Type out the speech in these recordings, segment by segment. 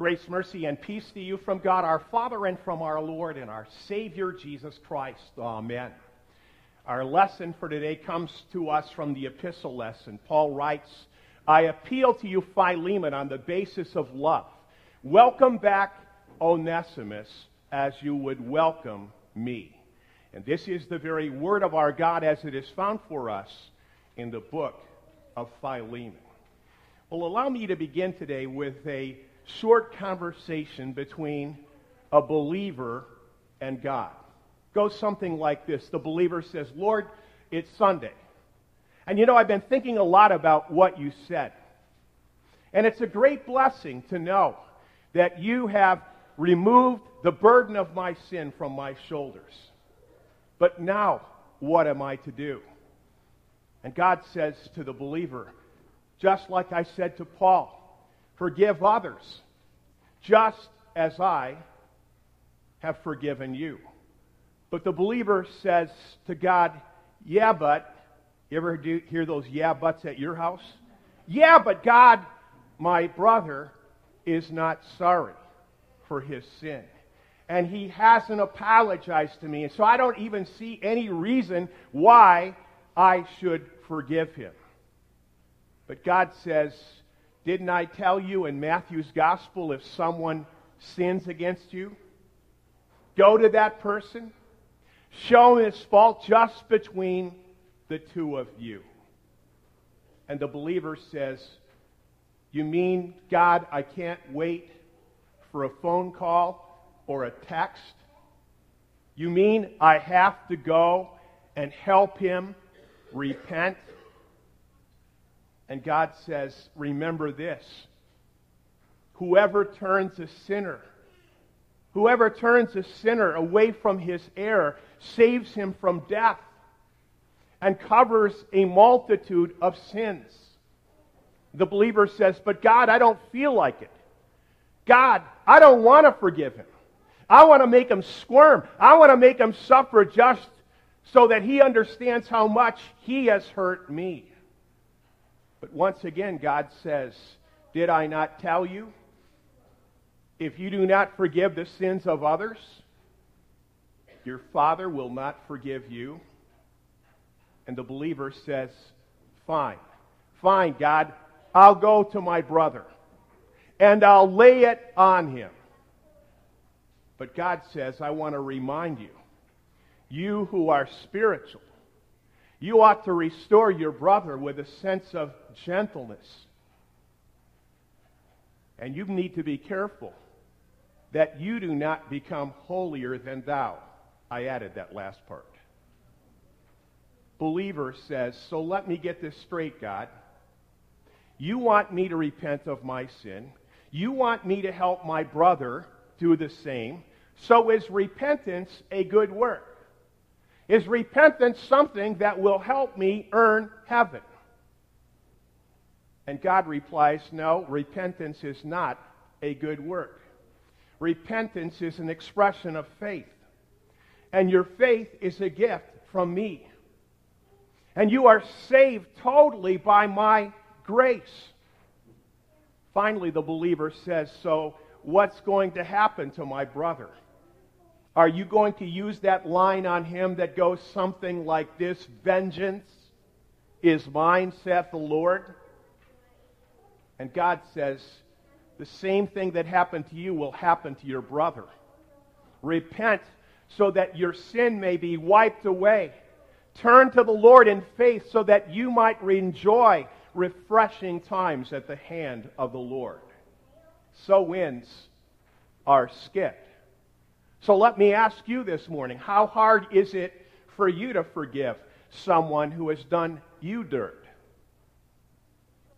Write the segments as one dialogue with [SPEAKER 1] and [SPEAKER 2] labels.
[SPEAKER 1] Grace, mercy, and peace to you from God our Father and from our Lord and our Savior Jesus Christ. Amen. Our lesson for today comes to us from the epistle lesson. Paul writes, I appeal to you, Philemon, on the basis of love. Welcome back Onesimus as you would welcome me. And this is the very word of our God as it is found for us in the book of Philemon. Well, allow me to begin today with a short conversation between a believer and God. Goes something like this The believer says, Lord, it's Sunday. And you know, I've been thinking a lot about what you said. And it's a great blessing to know that you have removed the burden of my sin from my shoulders. But now, what am I to do? And God says to the believer, just like I said to Paul, Forgive others, just as I have forgiven you. But the believer says to God, Yeah, but. You ever do, hear those yeah buts at your house? Yeah, but God, my brother, is not sorry for his sin. And he hasn't apologized to me. And so I don't even see any reason why I should forgive him. But God says, didn't I tell you in Matthew's gospel if someone sins against you? Go to that person, show him his fault just between the two of you. And the believer says, You mean, God, I can't wait for a phone call or a text? You mean I have to go and help him repent? And God says, Remember this. Whoever turns a sinner, whoever turns a sinner away from his error, saves him from death and covers a multitude of sins. The believer says, But God, I don't feel like it. God, I don't want to forgive him. I want to make him squirm. I want to make him suffer just so that he understands how much he has hurt me. But once again, God says, Did I not tell you? If you do not forgive the sins of others, your Father will not forgive you. And the believer says, Fine, fine, God, I'll go to my brother and I'll lay it on him. But God says, I want to remind you, you who are spiritual, you ought to restore your brother with a sense of gentleness. And you need to be careful that you do not become holier than thou. I added that last part. Believer says, So let me get this straight, God. You want me to repent of my sin. You want me to help my brother do the same. So is repentance a good work? Is repentance something that will help me earn heaven? And God replies, No, repentance is not a good work. Repentance is an expression of faith. And your faith is a gift from me. And you are saved totally by my grace. Finally, the believer says, So, what's going to happen to my brother? Are you going to use that line on him that goes something like this Vengeance is mine, saith the Lord? And God says, The same thing that happened to you will happen to your brother. Repent so that your sin may be wiped away. Turn to the Lord in faith so that you might enjoy refreshing times at the hand of the Lord. So ends our skit. So let me ask you this morning how hard is it for you to forgive someone who has done you dirt?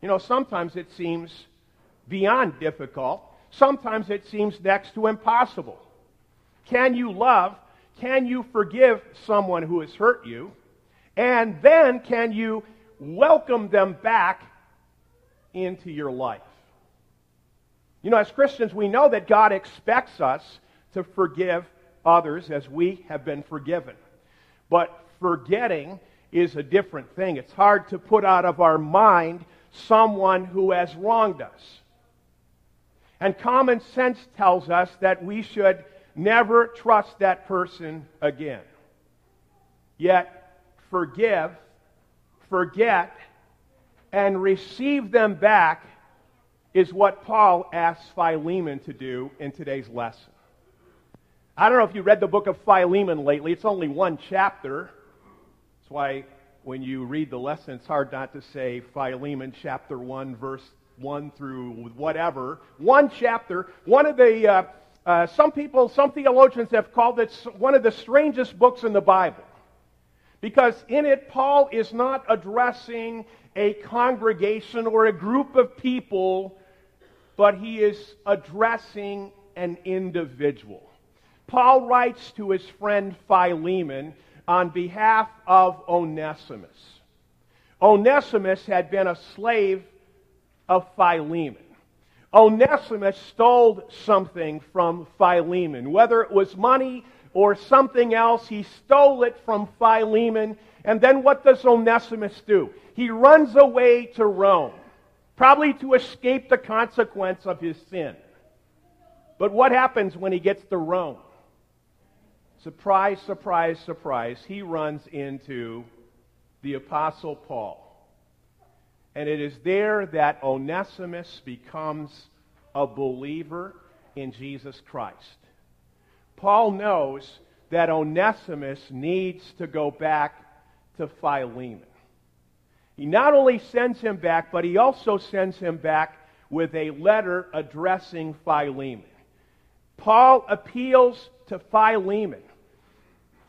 [SPEAKER 1] You know, sometimes it seems beyond difficult, sometimes it seems next to impossible. Can you love? Can you forgive someone who has hurt you? And then can you welcome them back into your life? You know, as Christians, we know that God expects us to forgive others as we have been forgiven. But forgetting is a different thing. It's hard to put out of our mind someone who has wronged us. And common sense tells us that we should never trust that person again. Yet, forgive, forget, and receive them back is what Paul asks Philemon to do in today's lesson. I don't know if you read the book of Philemon lately. It's only one chapter. That's why when you read the lesson, it's hard not to say Philemon chapter 1, verse 1 through whatever. One chapter. One of the, uh, uh, some people, some theologians have called it one of the strangest books in the Bible. Because in it, Paul is not addressing a congregation or a group of people, but he is addressing an individual. Paul writes to his friend Philemon on behalf of Onesimus. Onesimus had been a slave of Philemon. Onesimus stole something from Philemon, whether it was money or something else. He stole it from Philemon. And then what does Onesimus do? He runs away to Rome, probably to escape the consequence of his sin. But what happens when he gets to Rome? Surprise, surprise, surprise. He runs into the Apostle Paul. And it is there that Onesimus becomes a believer in Jesus Christ. Paul knows that Onesimus needs to go back to Philemon. He not only sends him back, but he also sends him back with a letter addressing Philemon. Paul appeals to Philemon.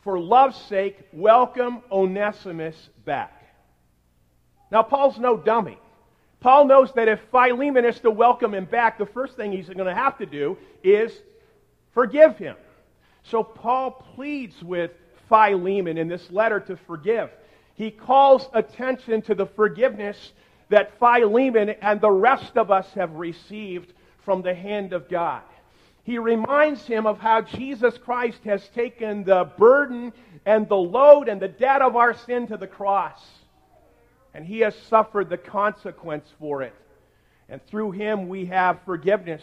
[SPEAKER 1] For love's sake, welcome Onesimus back. Now, Paul's no dummy. Paul knows that if Philemon is to welcome him back, the first thing he's going to have to do is forgive him. So Paul pleads with Philemon in this letter to forgive. He calls attention to the forgiveness that Philemon and the rest of us have received from the hand of God. He reminds him of how Jesus Christ has taken the burden and the load and the debt of our sin to the cross and he has suffered the consequence for it. And through him we have forgiveness.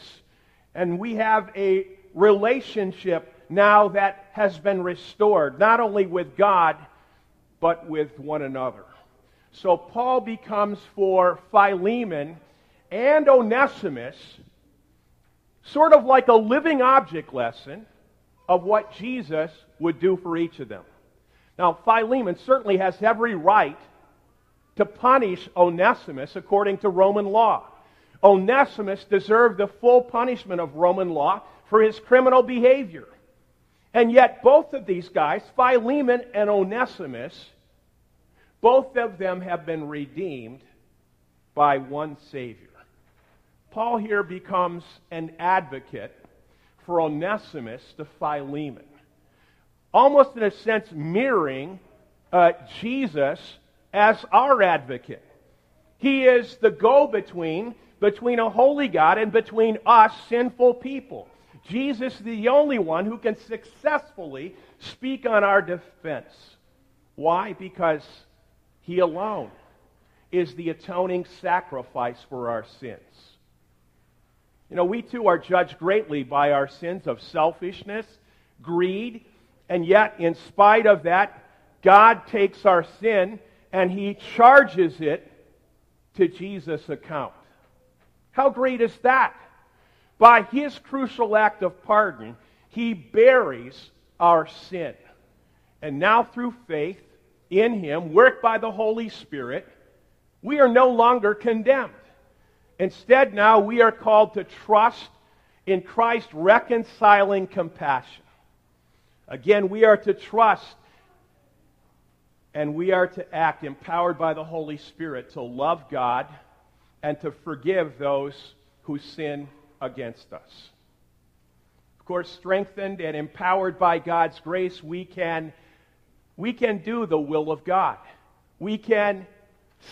[SPEAKER 1] And we have a relationship now that has been restored, not only with God, but with one another. So Paul becomes for Philemon and Onesimus sort of like a living object lesson of what Jesus would do for each of them. Now, Philemon certainly has every right to punish Onesimus according to Roman law. Onesimus deserved the full punishment of Roman law for his criminal behavior. And yet, both of these guys, Philemon and Onesimus, both of them have been redeemed by one Savior. Paul here becomes an advocate for Onesimus to Philemon, almost in a sense mirroring uh, Jesus as our advocate. He is the go between between a holy God and between us sinful people. Jesus is the only one who can successfully speak on our defense. Why? Because he alone is the atoning sacrifice for our sins. You know, we too are judged greatly by our sins of selfishness, greed, and yet, in spite of that, God takes our sin and he charges it to Jesus' account. How great is that? By his crucial act of pardon, he buries our sin. And now, through faith in him, worked by the Holy Spirit, we are no longer condemned. Instead, now we are called to trust in Christ's reconciling compassion. Again, we are to trust and we are to act empowered by the Holy Spirit to love God and to forgive those who sin against us. Of course, strengthened and empowered by God's grace, we can, we can do the will of God. We can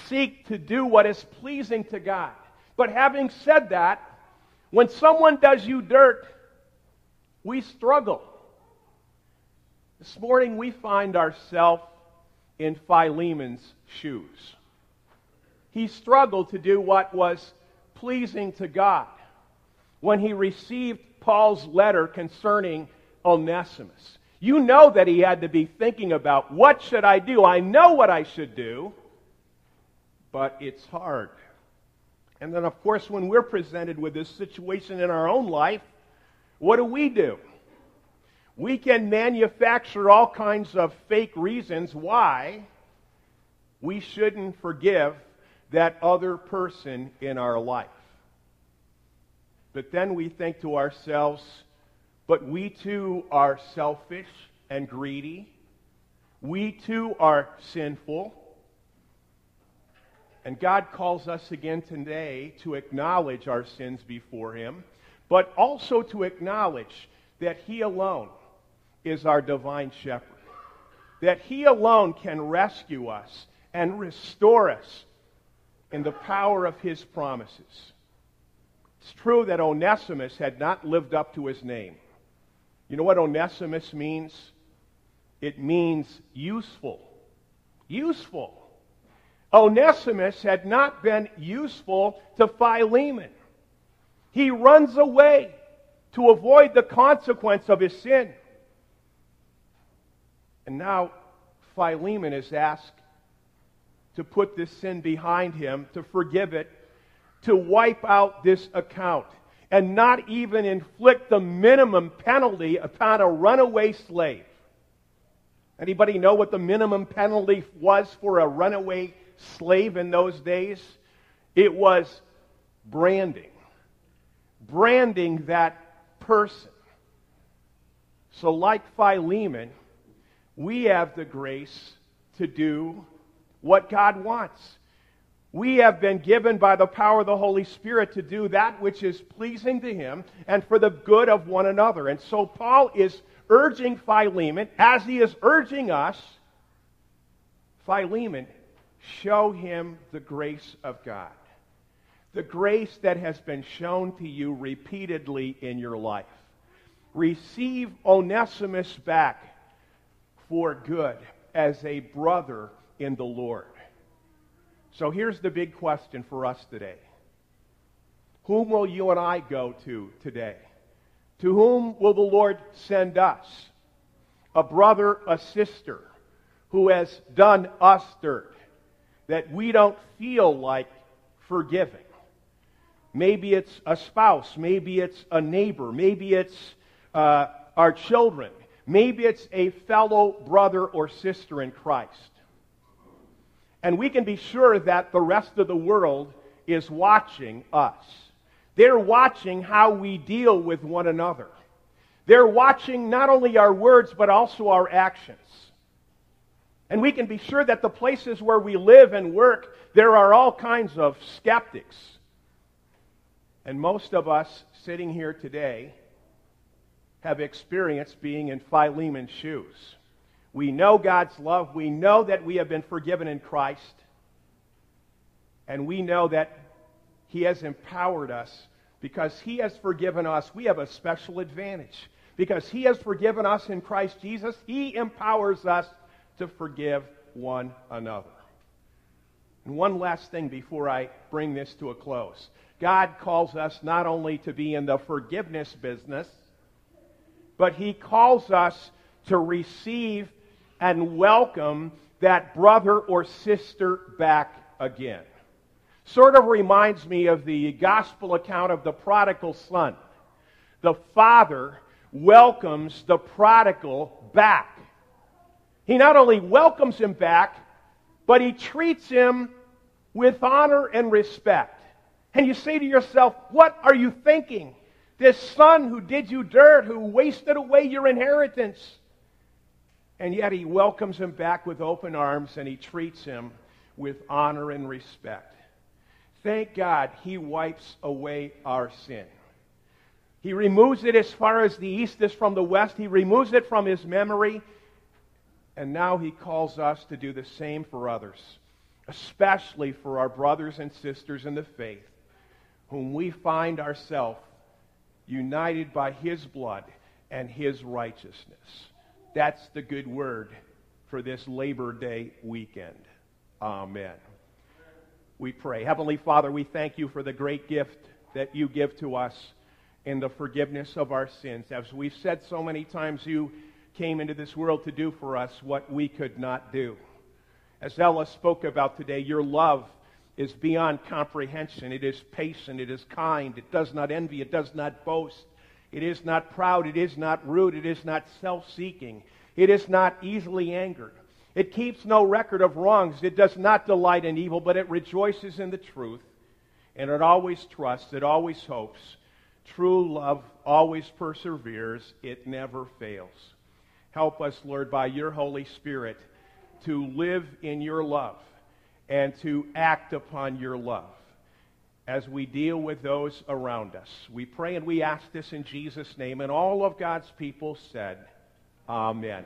[SPEAKER 1] seek to do what is pleasing to God. But having said that, when someone does you dirt, we struggle. This morning we find ourselves in Philemon's shoes. He struggled to do what was pleasing to God. when he received Paul's letter concerning Onesimus. You know that he had to be thinking about what should I do? I know what I should do, but it's hard. And then, of course, when we're presented with this situation in our own life, what do we do? We can manufacture all kinds of fake reasons why we shouldn't forgive that other person in our life. But then we think to ourselves, but we too are selfish and greedy. We too are sinful. And God calls us again today to acknowledge our sins before Him, but also to acknowledge that He alone is our divine shepherd, that He alone can rescue us and restore us in the power of His promises. It's true that Onesimus had not lived up to his name. You know what Onesimus means? It means useful. Useful. Onesimus had not been useful to Philemon. He runs away to avoid the consequence of his sin. And now Philemon is asked to put this sin behind him, to forgive it, to wipe out this account, and not even inflict the minimum penalty upon a runaway slave. Anybody know what the minimum penalty was for a runaway slave in those days? It was branding. Branding that person. So, like Philemon, we have the grace to do what God wants. We have been given by the power of the Holy Spirit to do that which is pleasing to Him and for the good of one another. And so Paul is urging Philemon, as he is urging us, Philemon, show him the grace of God. The grace that has been shown to you repeatedly in your life. Receive Onesimus back for good as a brother in the Lord. So here's the big question for us today Whom will you and I go to today? To whom will the Lord send us? A brother, a sister who has done us dirt that we don't feel like forgiving. Maybe it's a spouse, maybe it's a neighbor, maybe it's uh, our children, maybe it's a fellow brother or sister in Christ. And we can be sure that the rest of the world is watching us. They're watching how we deal with one another. They're watching not only our words, but also our actions. And we can be sure that the places where we live and work, there are all kinds of skeptics. And most of us sitting here today have experienced being in Philemon's shoes. We know God's love. We know that we have been forgiven in Christ. And we know that He has empowered us because He has forgiven us. We have a special advantage. Because He has forgiven us in Christ Jesus, He empowers us to forgive one another. And one last thing before I bring this to a close God calls us not only to be in the forgiveness business, but He calls us to receive and welcome that brother or sister back again. Sort of reminds me of the gospel account of the prodigal son. The father welcomes the prodigal back. He not only welcomes him back, but he treats him with honor and respect. And you say to yourself, What are you thinking? This son who did you dirt, who wasted away your inheritance, and yet he welcomes him back with open arms and he treats him with honor and respect. Thank God he wipes away our sin. He removes it as far as the east is from the west. He removes it from his memory. And now he calls us to do the same for others, especially for our brothers and sisters in the faith, whom we find ourselves united by his blood and his righteousness. That's the good word for this Labor Day weekend. Amen. We pray. Heavenly Father, we thank you for the great gift that you give to us in the forgiveness of our sins. As we've said so many times, you came into this world to do for us what we could not do. As Ella spoke about today, your love is beyond comprehension. It is patient, it is kind, it does not envy, it does not boast, it is not proud, it is not rude, it is not self seeking, it is not easily angered. It keeps no record of wrongs, it does not delight in evil, but it rejoices in the truth, and it always trusts, it always hopes. True love always perseveres, it never fails. Help us, Lord, by your Holy Spirit to live in your love and to act upon your love as we deal with those around us. We pray and we ask this in Jesus' name. And all of God's people said, Amen.